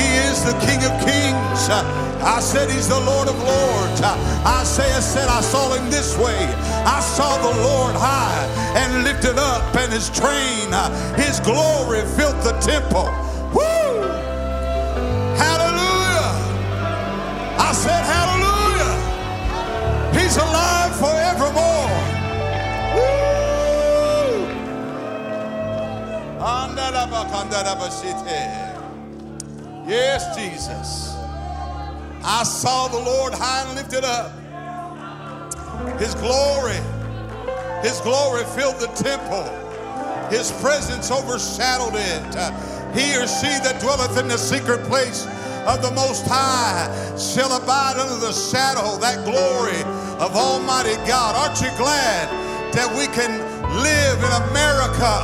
He is the King of Kings. I said He's the Lord of Lords. Isaiah said, I saw Him this way. I saw the Lord high and lifted up, and His train, His glory filled the temple. Woo! Hallelujah! I said, Hallelujah! He's alive forevermore. Woo! Yes, Jesus. I saw the Lord high and lifted up. His glory, His glory filled the temple. His presence overshadowed it. He or she that dwelleth in the secret place of the Most High shall abide under the shadow, that glory of Almighty God. Aren't you glad that we can live in America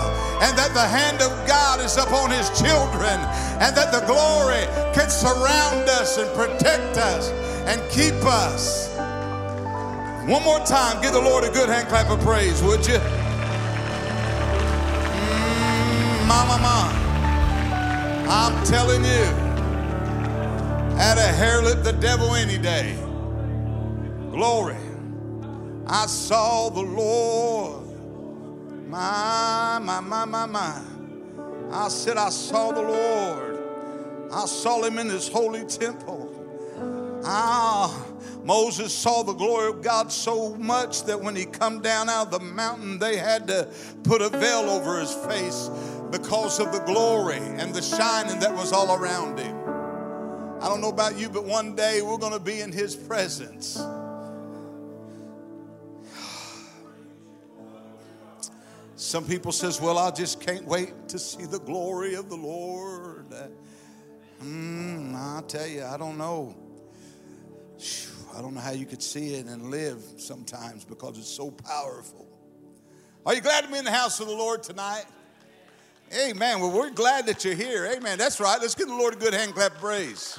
and that the hand of God is upon his children and that the glory can surround us and protect us and keep us. One more time, give the Lord a good hand clap of praise, would you? Mm, mama, mama. I'm telling you, at a hair lip the devil any day. Glory. I saw the Lord. My, my, my, my, my. I said, I saw the Lord. I saw him in his holy temple. Ah, Moses saw the glory of God so much that when he come down out of the mountain, they had to put a veil over his face because of the glory and the shining that was all around him. I don't know about you, but one day we're going to be in his presence. Some people says, "Well, I just can't wait to see the glory of the Lord." Mm, I tell you, I don't know. I don't know how you could see it and live sometimes because it's so powerful. Are you glad to be in the house of the Lord tonight? Amen. Well, we're glad that you're here. Amen. That's right. Let's give the Lord a good hand clap praise.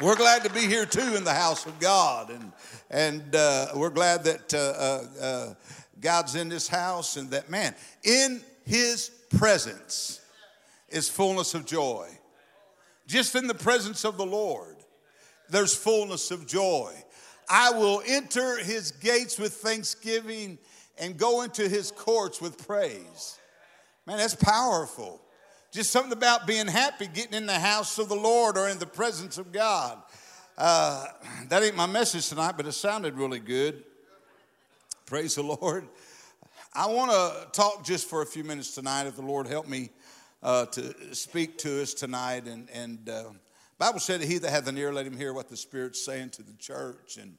We're glad to be here too in the house of God, and and uh, we're glad that uh, uh, uh God's in this house, and that man in His presence is fullness of joy. Just in the presence of the Lord, there's fullness of joy. I will enter His gates with thanksgiving and go into His courts with praise. Man, that's powerful. Just something about being happy, getting in the house of the Lord or in the presence of God. Uh, that ain't my message tonight, but it sounded really good. Praise the Lord. I want to talk just for a few minutes tonight, if the Lord help me uh, to speak to us tonight. And, and uh, Bible said he that hath an ear, let him hear what the Spirit's saying to the church. And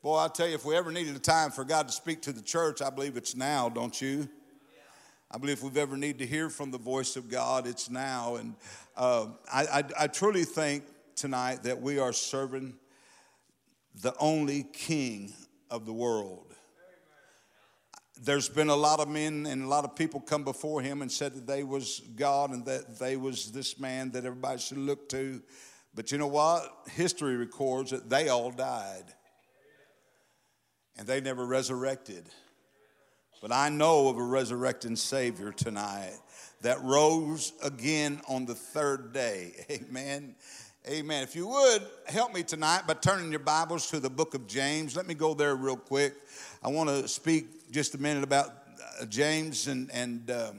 boy, I tell you, if we ever needed a time for God to speak to the church, I believe it's now, don't you? I believe if we've ever need to hear from the voice of God, it's now. And uh, I, I, I truly think tonight that we are serving the only king of the world. There's been a lot of men and a lot of people come before him and said that they was God and that they was this man that everybody should look to. But you know what? History records that they all died. And they never resurrected. But I know of a resurrecting Savior tonight that rose again on the third day. Amen. Amen. If you would help me tonight by turning your Bibles to the book of James, let me go there real quick. I want to speak just a minute about uh, James and, and um,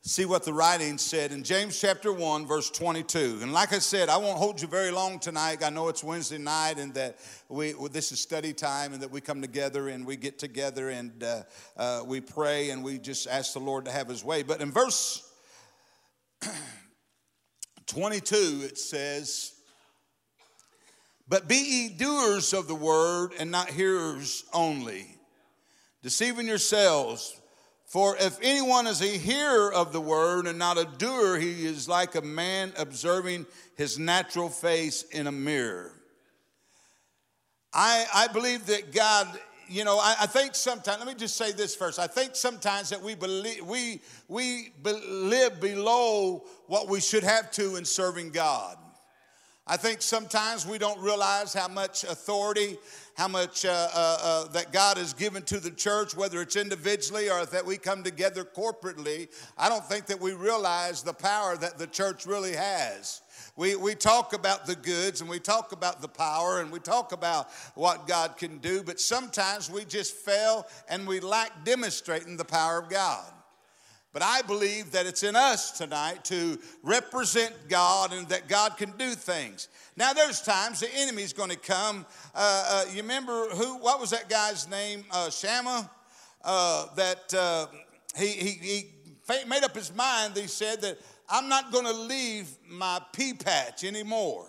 see what the writing said in James chapter 1, verse 22. And like I said, I won't hold you very long tonight. I know it's Wednesday night and that we, well, this is study time and that we come together and we get together and uh, uh, we pray and we just ask the Lord to have his way. But in verse 22, it says, But be ye doers of the word and not hearers only, deceiving yourselves. For if anyone is a hearer of the word and not a doer, he is like a man observing his natural face in a mirror. I, I believe that God, you know, I, I think sometimes, let me just say this first. I think sometimes that we believe, we, we be, live below what we should have to in serving God. I think sometimes we don't realize how much authority, how much uh, uh, uh, that God has given to the church, whether it's individually or that we come together corporately. I don't think that we realize the power that the church really has. We, we talk about the goods and we talk about the power and we talk about what God can do, but sometimes we just fail and we lack demonstrating the power of God. But I believe that it's in us tonight to represent God and that God can do things. Now, there's times the enemy's going to come. Uh, uh, you remember who? What was that guy's name? Uh, Shammah. Uh, that uh, he, he, he made up his mind. He said that I'm not going to leave my pea patch anymore.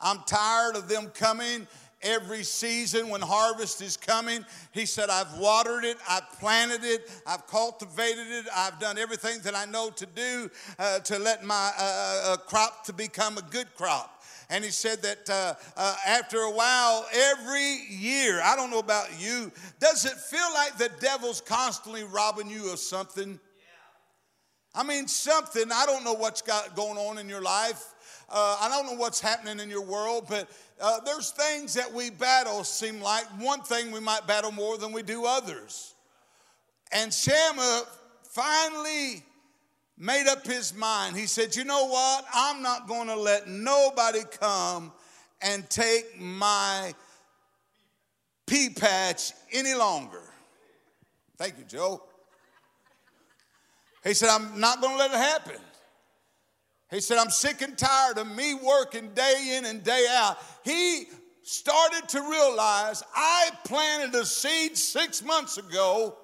I'm tired of them coming every season when harvest is coming. He said, I've watered it, I've planted it, I've cultivated it, I've done everything that I know to do uh, to let my uh, uh, uh crop to become a good crop. And he said that uh, uh, after a while, every year, I don't know about you, does it feel like the devil's constantly robbing you of something? I mean, something, I don't know what's got going on in your life. Uh, I don't know what's happening in your world, but uh, there's things that we battle seem like one thing we might battle more than we do others. And Shammah finally made up his mind. He said, You know what? I'm not going to let nobody come and take my pea patch any longer. Thank you, Joe. He said, I'm not going to let it happen. He said, I'm sick and tired of me working day in and day out. He started to realize I planted a seed six months ago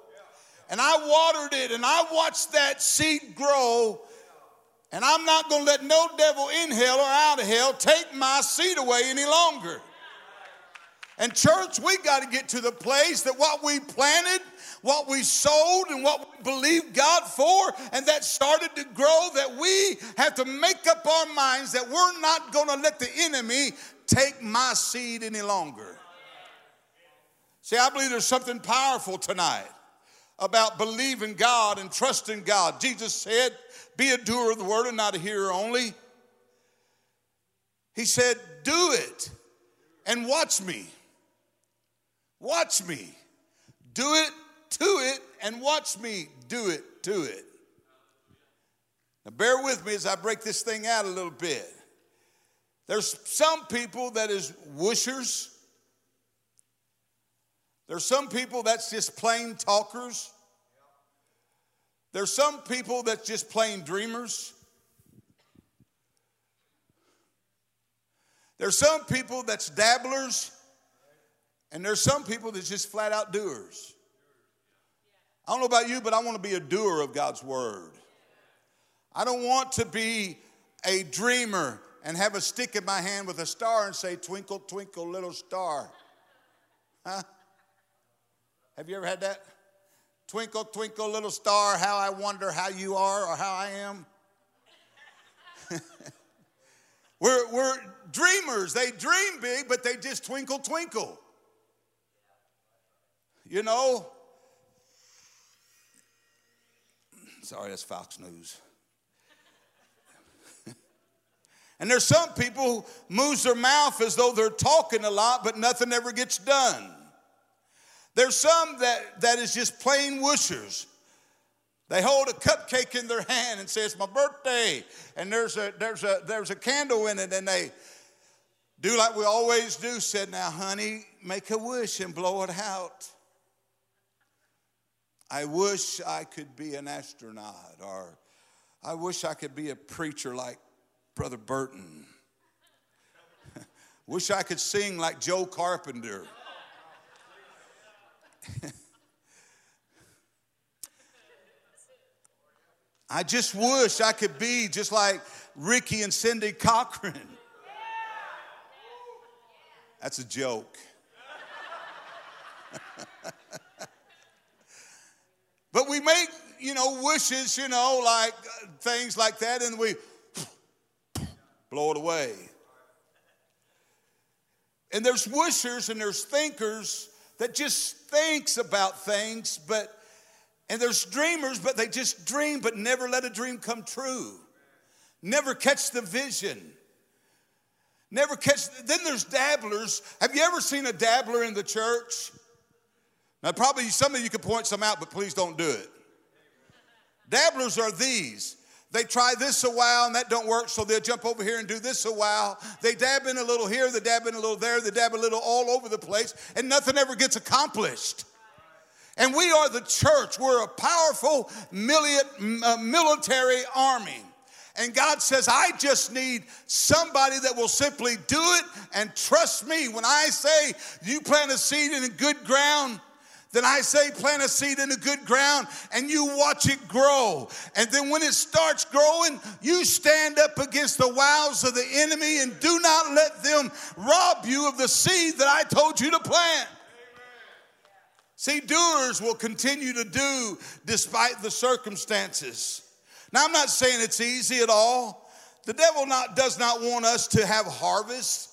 and I watered it and I watched that seed grow. And I'm not going to let no devil in hell or out of hell take my seed away any longer. And, church, we got to get to the place that what we planted, what we sold and what we believed God for, and that started to grow, that we have to make up our minds that we're not going to let the enemy take my seed any longer. See, I believe there's something powerful tonight about believing God and trusting God. Jesus said, Be a doer of the word and not a hearer only. He said, Do it and watch me. Watch me. Do it to it and watch me do it to it. Now, bear with me as I break this thing out a little bit. There's some people that is wishers. There's some people that's just plain talkers. There's some people that's just plain dreamers. There's some people that's dabblers. And there's some people that's just flat out doers. I don't know about you, but I want to be a doer of God's word. I don't want to be a dreamer and have a stick in my hand with a star and say, Twinkle, twinkle, little star. Huh? Have you ever had that? Twinkle, twinkle, little star, how I wonder how you are or how I am. we're, we're dreamers. They dream big, but they just twinkle, twinkle. You know, sorry, oh, that's Fox News. and there's some people who moves their mouth as though they're talking a lot, but nothing ever gets done. There's some that, that is just plain wishers. They hold a cupcake in their hand and say, It's my birthday. And there's a, there's a, there's a candle in it, and they do like we always do, said, Now, honey, make a wish and blow it out. I wish I could be an astronaut, or I wish I could be a preacher like Brother Burton. wish I could sing like Joe Carpenter. I just wish I could be just like Ricky and Cindy Cochran. That's a joke. But we make, you know, wishes, you know, like uh, things like that, and we blow it away. And there's wishers and there's thinkers that just thinks about things, but and there's dreamers, but they just dream, but never let a dream come true. Never catch the vision. Never catch. Then there's dabblers. Have you ever seen a dabbler in the church? Now, probably some of you could point some out, but please don't do it. Dabblers are these. They try this a while and that don't work, so they'll jump over here and do this a while. They dab in a little here, they dab in a little there, they dab a little all over the place, and nothing ever gets accomplished. And we are the church. We're a powerful uh, military army. And God says, I just need somebody that will simply do it and trust me. When I say you plant a seed in good ground, then I say plant a seed in a good ground and you watch it grow. And then when it starts growing, you stand up against the wiles of the enemy and do not let them rob you of the seed that I told you to plant. See, doers will continue to do despite the circumstances. Now, I'm not saying it's easy at all. The devil not, does not want us to have harvest.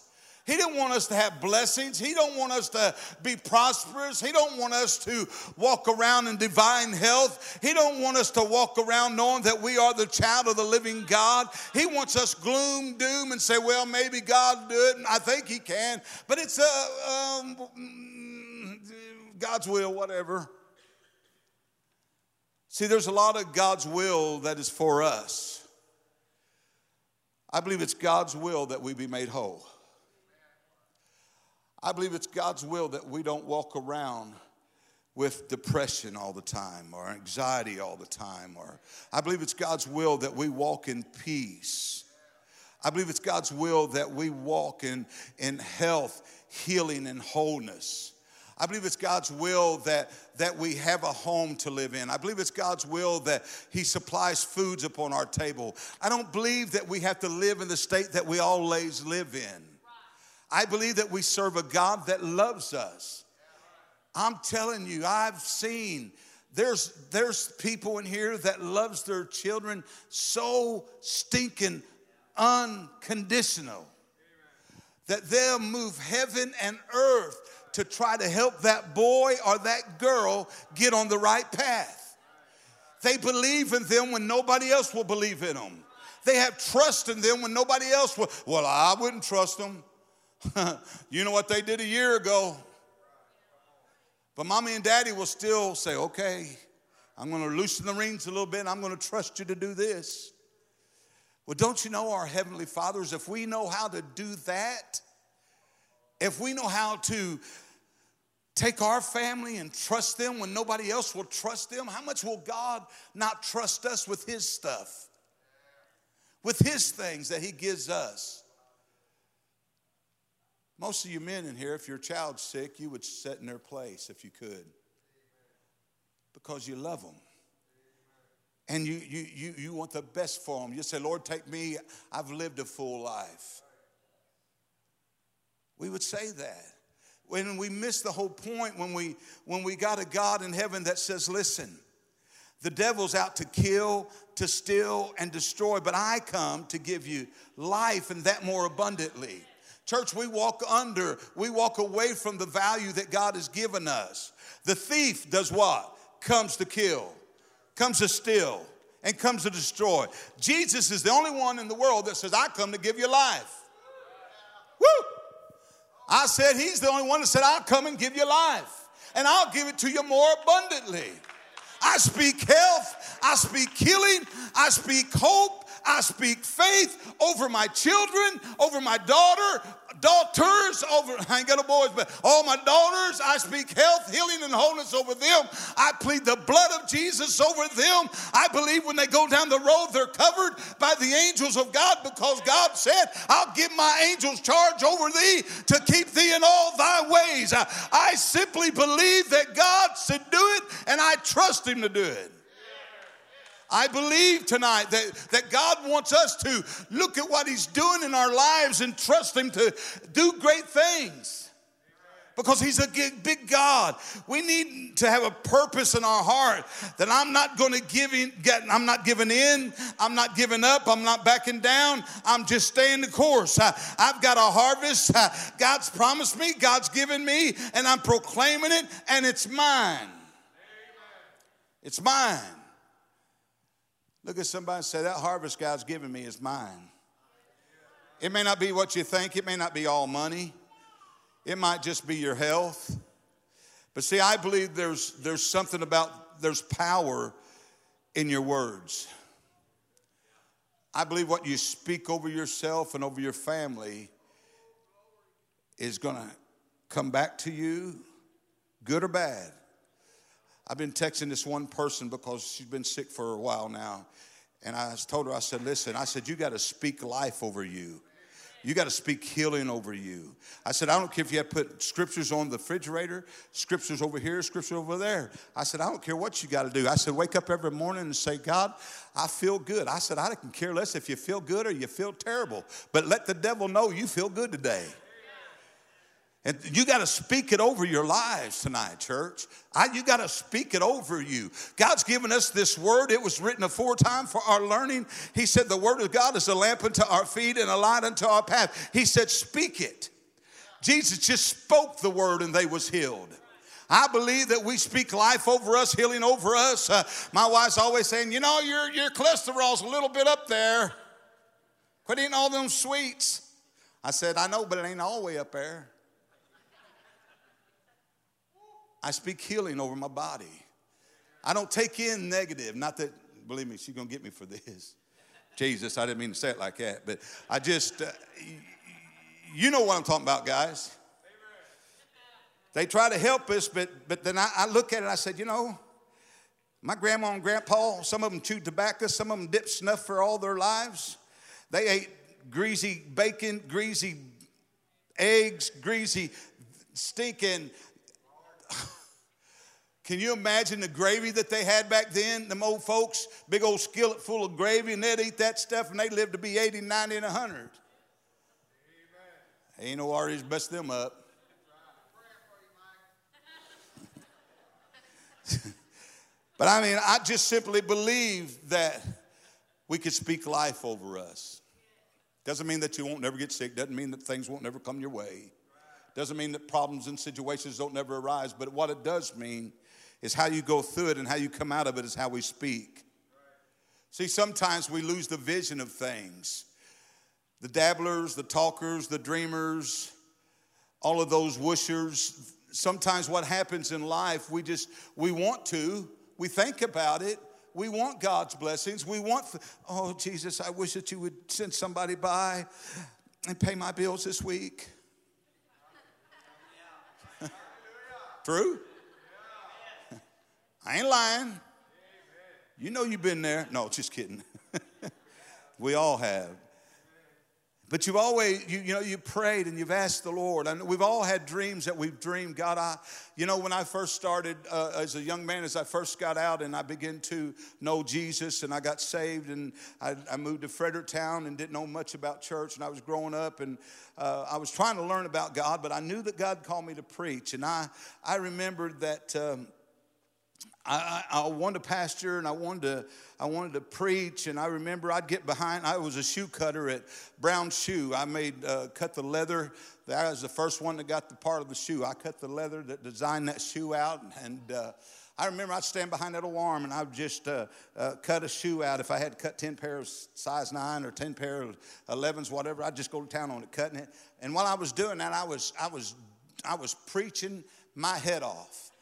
He don't want us to have blessings. He don't want us to be prosperous. He don't want us to walk around in divine health. He don't want us to walk around knowing that we are the child of the living God. He wants us gloom, doom, and say, well, maybe God do it. I think he can. But it's a, um, God's will, whatever. See, there's a lot of God's will that is for us. I believe it's God's will that we be made whole. I believe it's God's will that we don't walk around with depression all the time or anxiety all the time or I believe it's God's will that we walk in peace. I believe it's God's will that we walk in, in health, healing, and wholeness. I believe it's God's will that, that we have a home to live in. I believe it's God's will that He supplies foods upon our table. I don't believe that we have to live in the state that we always live in. I believe that we serve a God that loves us. I'm telling you, I've seen there's there's people in here that loves their children so stinking unconditional that they'll move heaven and earth to try to help that boy or that girl get on the right path. They believe in them when nobody else will believe in them. They have trust in them when nobody else will. Well, I wouldn't trust them. you know what they did a year ago. But mommy and daddy will still say, okay, I'm going to loosen the reins a little bit. I'm going to trust you to do this. Well, don't you know our Heavenly Fathers, if we know how to do that, if we know how to take our family and trust them when nobody else will trust them, how much will God not trust us with His stuff? With His things that He gives us? Most of you men in here, if your child's sick, you would sit in their place if you could because you love them. And you, you, you, you want the best for them. You say, Lord, take me. I've lived a full life. We would say that when we miss the whole point when we when we got a god in heaven that says listen the devil's out to kill to steal and destroy but i come to give you life and that more abundantly church we walk under we walk away from the value that god has given us the thief does what comes to kill comes to steal and comes to destroy jesus is the only one in the world that says i come to give you life Woo! I said, He's the only one that said, I'll come and give you life, and I'll give it to you more abundantly. I speak health, I speak healing, I speak hope, I speak faith over my children, over my daughter, daughters, over, I ain't got no boys, but all my daughters, I speak health, healing, and wholeness over them. I plead the blood of Jesus over them. I believe when they go down the road, they're covered by the angels of God because God said, I'll give my angels charge over thee to keep thee in all thy ways. I, I simply believe that God should do it, and I trust him to do it. I believe tonight that, that God wants us to look at what He's doing in our lives and trust Him to do great things. Because he's a big God. We need to have a purpose in our heart that I'm not going to give in, get, I'm not giving in, I'm not giving up, I'm not backing down, I'm just staying the course. I, have got a harvest. God's promised me, God's given me, and I'm proclaiming it, and it's mine. It's mine. Look at somebody and say, That harvest God's given me is mine. It may not be what you think, it may not be all money, it might just be your health. But see, I believe there's, there's something about, there's power in your words. I believe what you speak over yourself and over your family is going to come back to you, good or bad. I've been texting this one person because she's been sick for a while now. And I told her, I said, listen, I said, you got to speak life over you. You got to speak healing over you. I said, I don't care if you have put scriptures on the refrigerator, scriptures over here, scripture over there. I said, I don't care what you got to do. I said, wake up every morning and say, God, I feel good. I said, I can care less if you feel good or you feel terrible, but let the devil know you feel good today. And you got to speak it over your lives tonight, church. I, you got to speak it over you. God's given us this word. It was written aforetime for our learning. He said, The word of God is a lamp unto our feet and a light unto our path. He said, Speak it. Jesus just spoke the word and they was healed. I believe that we speak life over us, healing over us. Uh, my wife's always saying, You know, your, your cholesterol's a little bit up there. Quit eating all them sweets. I said, I know, but it ain't all the way up there. I speak healing over my body. I don't take in negative. Not that, believe me, she's going to get me for this. Jesus, I didn't mean to say it like that, but I just, uh, you know what I'm talking about, guys. They try to help us, but, but then I, I look at it and I said, you know, my grandma and grandpa, some of them chewed tobacco, some of them dipped snuff for all their lives. They ate greasy bacon, greasy eggs, greasy, stinking can you imagine the gravy that they had back then? Them old folks, big old skillet full of gravy, and they'd eat that stuff and they'd live to be 80, 90, and 100. Ain't no artists bust them up. but I mean, I just simply believe that we could speak life over us. Doesn't mean that you won't never get sick, doesn't mean that things won't never come your way. Doesn't mean that problems and situations don't never arise, but what it does mean is how you go through it and how you come out of it is how we speak. See, sometimes we lose the vision of things. The dabblers, the talkers, the dreamers, all of those wishers. Sometimes what happens in life, we just, we want to, we think about it, we want God's blessings. We want, oh, Jesus, I wish that you would send somebody by and pay my bills this week. True? I ain't lying. You know you've been there. No, just kidding. we all have. But you've always, you, you know, you prayed and you've asked the Lord. And we've all had dreams that we've dreamed. God, I, you know, when I first started uh, as a young man, as I first got out and I began to know Jesus and I got saved and I, I moved to Fredericktown and didn't know much about church and I was growing up and uh, I was trying to learn about God, but I knew that God called me to preach. And I, I remembered that. Um, I, I, wanted to pastor and I wanted to, I wanted to preach. And I remember I'd get behind, I was a shoe cutter at Brown Shoe. I made, uh, cut the leather. I was the first one that got the part of the shoe. I cut the leather that designed that shoe out. And uh, I remember I'd stand behind that alarm and I would just uh, uh, cut a shoe out. If I had to cut 10 pairs of size 9 or 10 pair of 11s, whatever, I'd just go to town on it, cutting it. And while I was doing that, I was, I was, I was preaching my head off.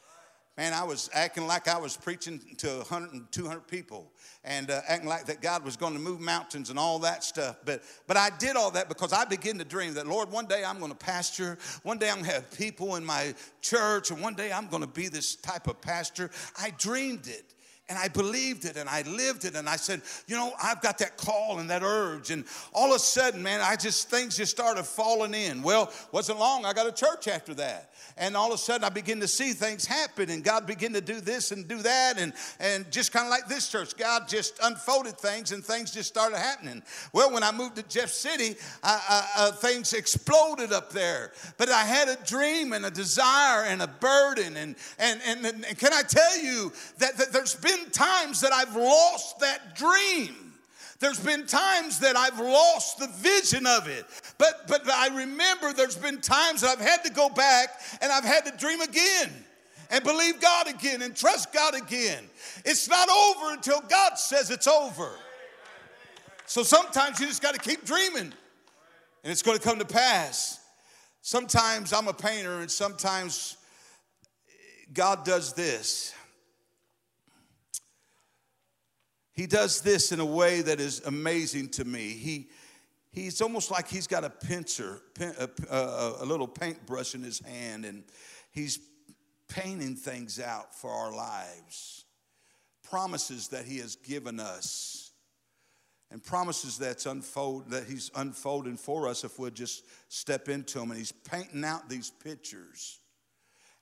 Man, I was acting like I was preaching to 100 and 200 people and uh, acting like that God was going to move mountains and all that stuff. But, but I did all that because I began to dream that, Lord, one day I'm going to pasture. One day I'm going to have people in my church. And one day I'm going to be this type of pastor. I dreamed it. And I believed it and I lived it. And I said, you know, I've got that call and that urge. And all of a sudden, man, I just, things just started falling in. Well, wasn't long, I got a church after that. And all of a sudden, I begin to see things happen and God began to do this and do that. And, and just kind of like this church, God just unfolded things and things just started happening. Well, when I moved to Jeff City, I, I, uh, things exploded up there. But I had a dream and a desire and a burden. And, and, and, and can I tell you that, that there's been been times that I've lost that dream. There's been times that I've lost the vision of it. But, but I remember there's been times that I've had to go back and I've had to dream again and believe God again and trust God again. It's not over until God says it's over. So sometimes you just got to keep dreaming. And it's going to come to pass. Sometimes I'm a painter, and sometimes God does this. He does this in a way that is amazing to me. He, he's almost like he's got a pincer, a, a, a little paintbrush in his hand, and he's painting things out for our lives. Promises that he has given us, and promises that's unfold that he's unfolding for us if we'll just step into him. And he's painting out these pictures.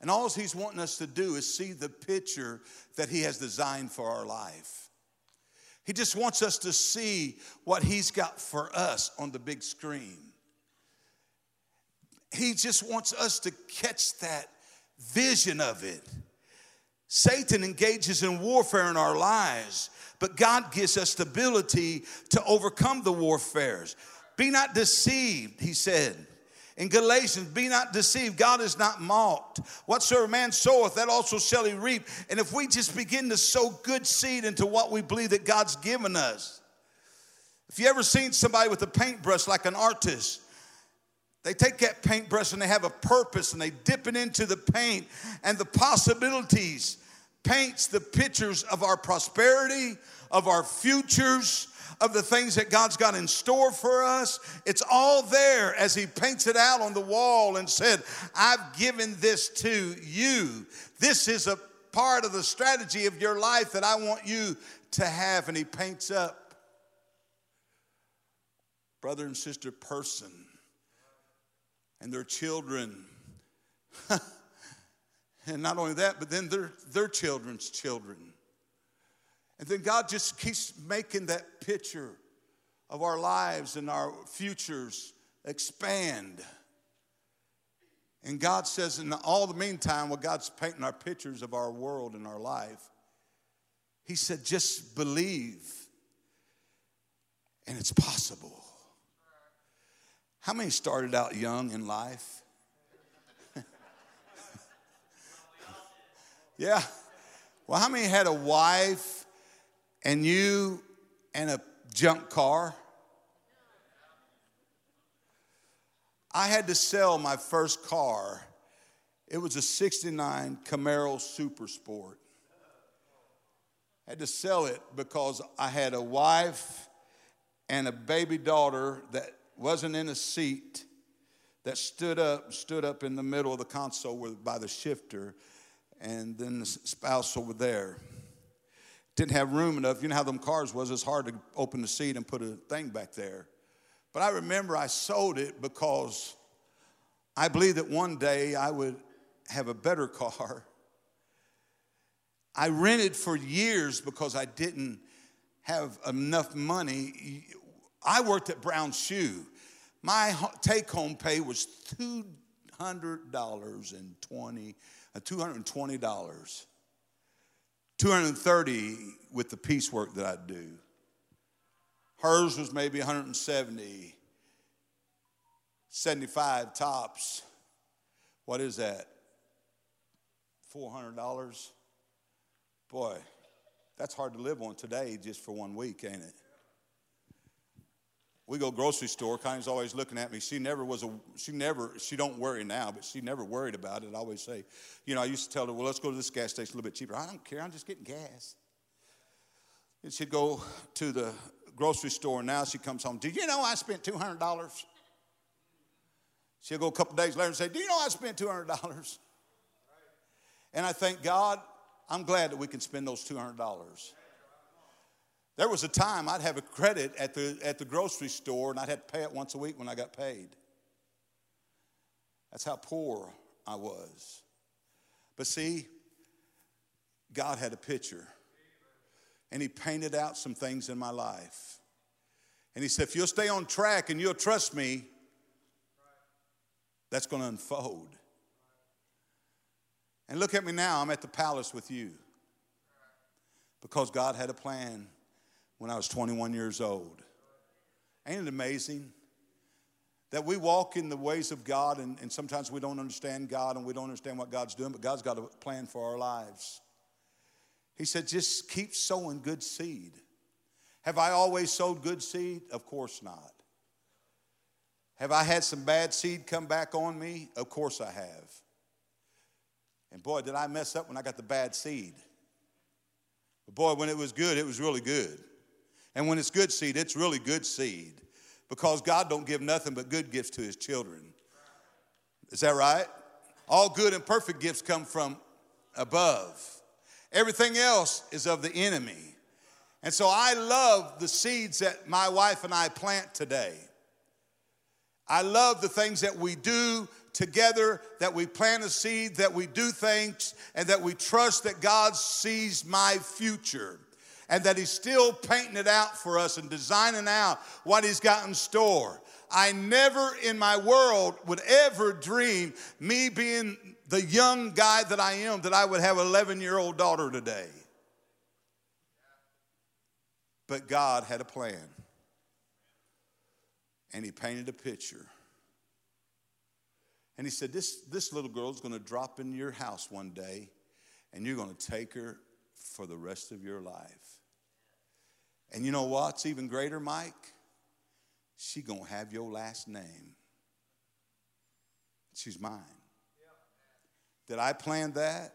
And all he's wanting us to do is see the picture that he has designed for our life. He just wants us to see what He's got for us on the big screen. He just wants us to catch that vision of it. Satan engages in warfare in our lives, but God gives us the ability to overcome the warfares. Be not deceived, he said. In Galatians, be not deceived. God is not mocked. Whatsoever man soweth, that also shall he reap. And if we just begin to sow good seed into what we believe that God's given us, if you ever seen somebody with a paintbrush like an artist, they take that paintbrush and they have a purpose and they dip it into the paint and the possibilities paints the pictures of our prosperity, of our futures, of the things that God's got in store for us. It's all there as He paints it out on the wall and said, I've given this to you. This is a part of the strategy of your life that I want you to have. And He paints up brother and sister person and their children. and not only that, but then their, their children's children. And then God just keeps making that picture of our lives and our futures expand. And God says, in all the meantime, while God's painting our pictures of our world and our life, He said, just believe, and it's possible. How many started out young in life? yeah. Well, how many had a wife and you and a junk car. I had to sell my first car. It was a 69 Camaro Super Sport. I had to sell it because I had a wife and a baby daughter that wasn't in a seat that stood up stood up in the middle of the console by the shifter and then the spouse over there didn't have room enough. You know how them cars was, it's hard to open the seat and put a thing back there. But I remember I sold it because I believed that one day I would have a better car. I rented for years because I didn't have enough money. I worked at Brown Shoe. My take home pay was $200 and 20, uh, $220. 230 with the piecework that I'd do. Hers was maybe 170, 75 tops. What is that? $400? Boy, that's hard to live on today just for one week, ain't it? We go grocery store. Connie's always looking at me. She never was a, she never, she don't worry now, but she never worried about it. I always say, you know, I used to tell her, well, let's go to this gas station a little bit cheaper. I don't care. I'm just getting gas. And she'd go to the grocery store, and now she comes home. Did you know I spent $200? She'll go a couple days later and say, do you know I spent $200? And I thank God, I'm glad that we can spend those $200. There was a time I'd have a credit at the, at the grocery store and I'd have to pay it once a week when I got paid. That's how poor I was. But see, God had a picture and He painted out some things in my life. And He said, if you'll stay on track and you'll trust me, that's going to unfold. And look at me now, I'm at the palace with you because God had a plan when I was 21 years old. Ain't it amazing? That we walk in the ways of God, and, and sometimes we don't understand God and we don't understand what God's doing, but God's got a plan for our lives. He said, just keep sowing good seed. Have I always sowed good seed? Of course not. Have I had some bad seed come back on me? Of course I have. And boy, did I mess up when I got the bad seed. But boy, when it was good, it was really good. And when it's good seed, it's really good seed. Because God don't give nothing but good gifts to his children. Is that right? All good and perfect gifts come from above. Everything else is of the enemy. And so I love the seeds that my wife and I plant today. I love the things that we do together, that we plant a seed, that we do things, and that we trust that God sees my future and that He's still painting it out for us and designing out what He's got in store. I never in my world would ever dream, me being the young guy that I am, that I would have an 11 year old daughter today. But God had a plan. And He painted a picture. And He said, This, this little girl is going to drop in your house one day, and you're going to take her for the rest of your life. And you know what's even greater, Mike? She to have your last name. She's mine. Did I plan that?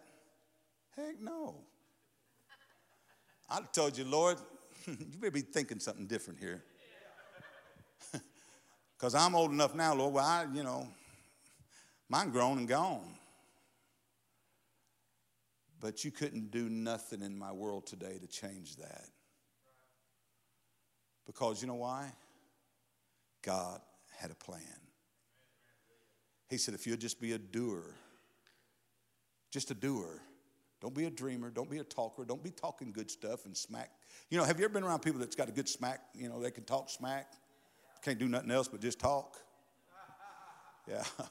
Heck no. I told you, Lord, you better be thinking something different here. Because I'm old enough now, Lord, well, I, you know, mine grown and gone. But you couldn't do nothing in my world today to change that. Because you know why? God had a plan. He said, if you'll just be a doer, just a doer, don't be a dreamer, don't be a talker, don't be talking good stuff and smack. You know, have you ever been around people that's got a good smack? You know, they can talk smack, can't do nothing else but just talk. Yeah.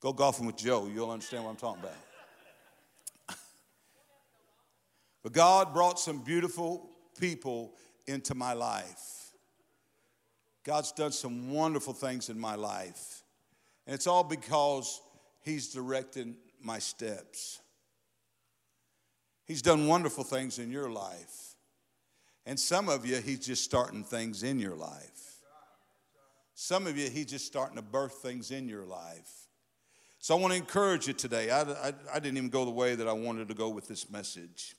Go golfing with Joe, you'll understand what I'm talking about. but God brought some beautiful people into my life. God's done some wonderful things in my life. And it's all because He's directing my steps. He's done wonderful things in your life. And some of you, He's just starting things in your life. Some of you, He's just starting to birth things in your life. So I want to encourage you today. I, I, I didn't even go the way that I wanted to go with this message.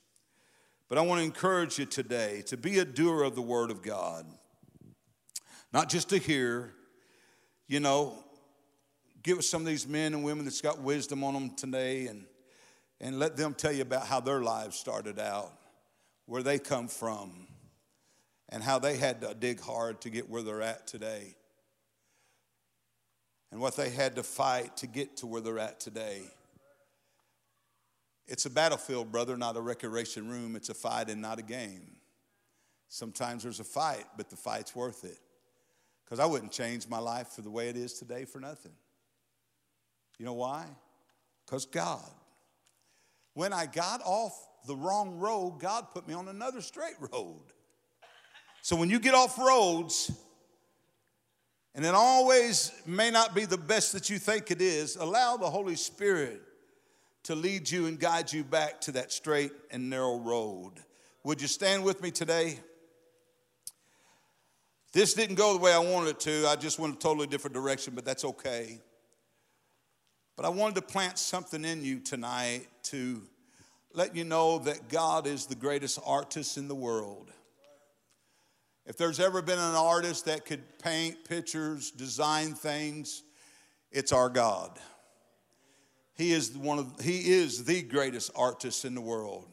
But I want to encourage you today to be a doer of the Word of God, not just to hear. You know, give us some of these men and women that's got wisdom on them today and, and let them tell you about how their lives started out, where they come from, and how they had to dig hard to get where they're at today, and what they had to fight to get to where they're at today. It's a battlefield, brother, not a recreation room. It's a fight and not a game. Sometimes there's a fight, but the fight's worth it. Because I wouldn't change my life for the way it is today for nothing. You know why? Because God. When I got off the wrong road, God put me on another straight road. So when you get off roads, and it always may not be the best that you think it is, allow the Holy Spirit to lead you and guide you back to that straight and narrow road. Would you stand with me today? This didn't go the way I wanted it to. I just went a totally different direction, but that's okay. But I wanted to plant something in you tonight to let you know that God is the greatest artist in the world. If there's ever been an artist that could paint pictures, design things, it's our God. He is one of he is the greatest artist in the world.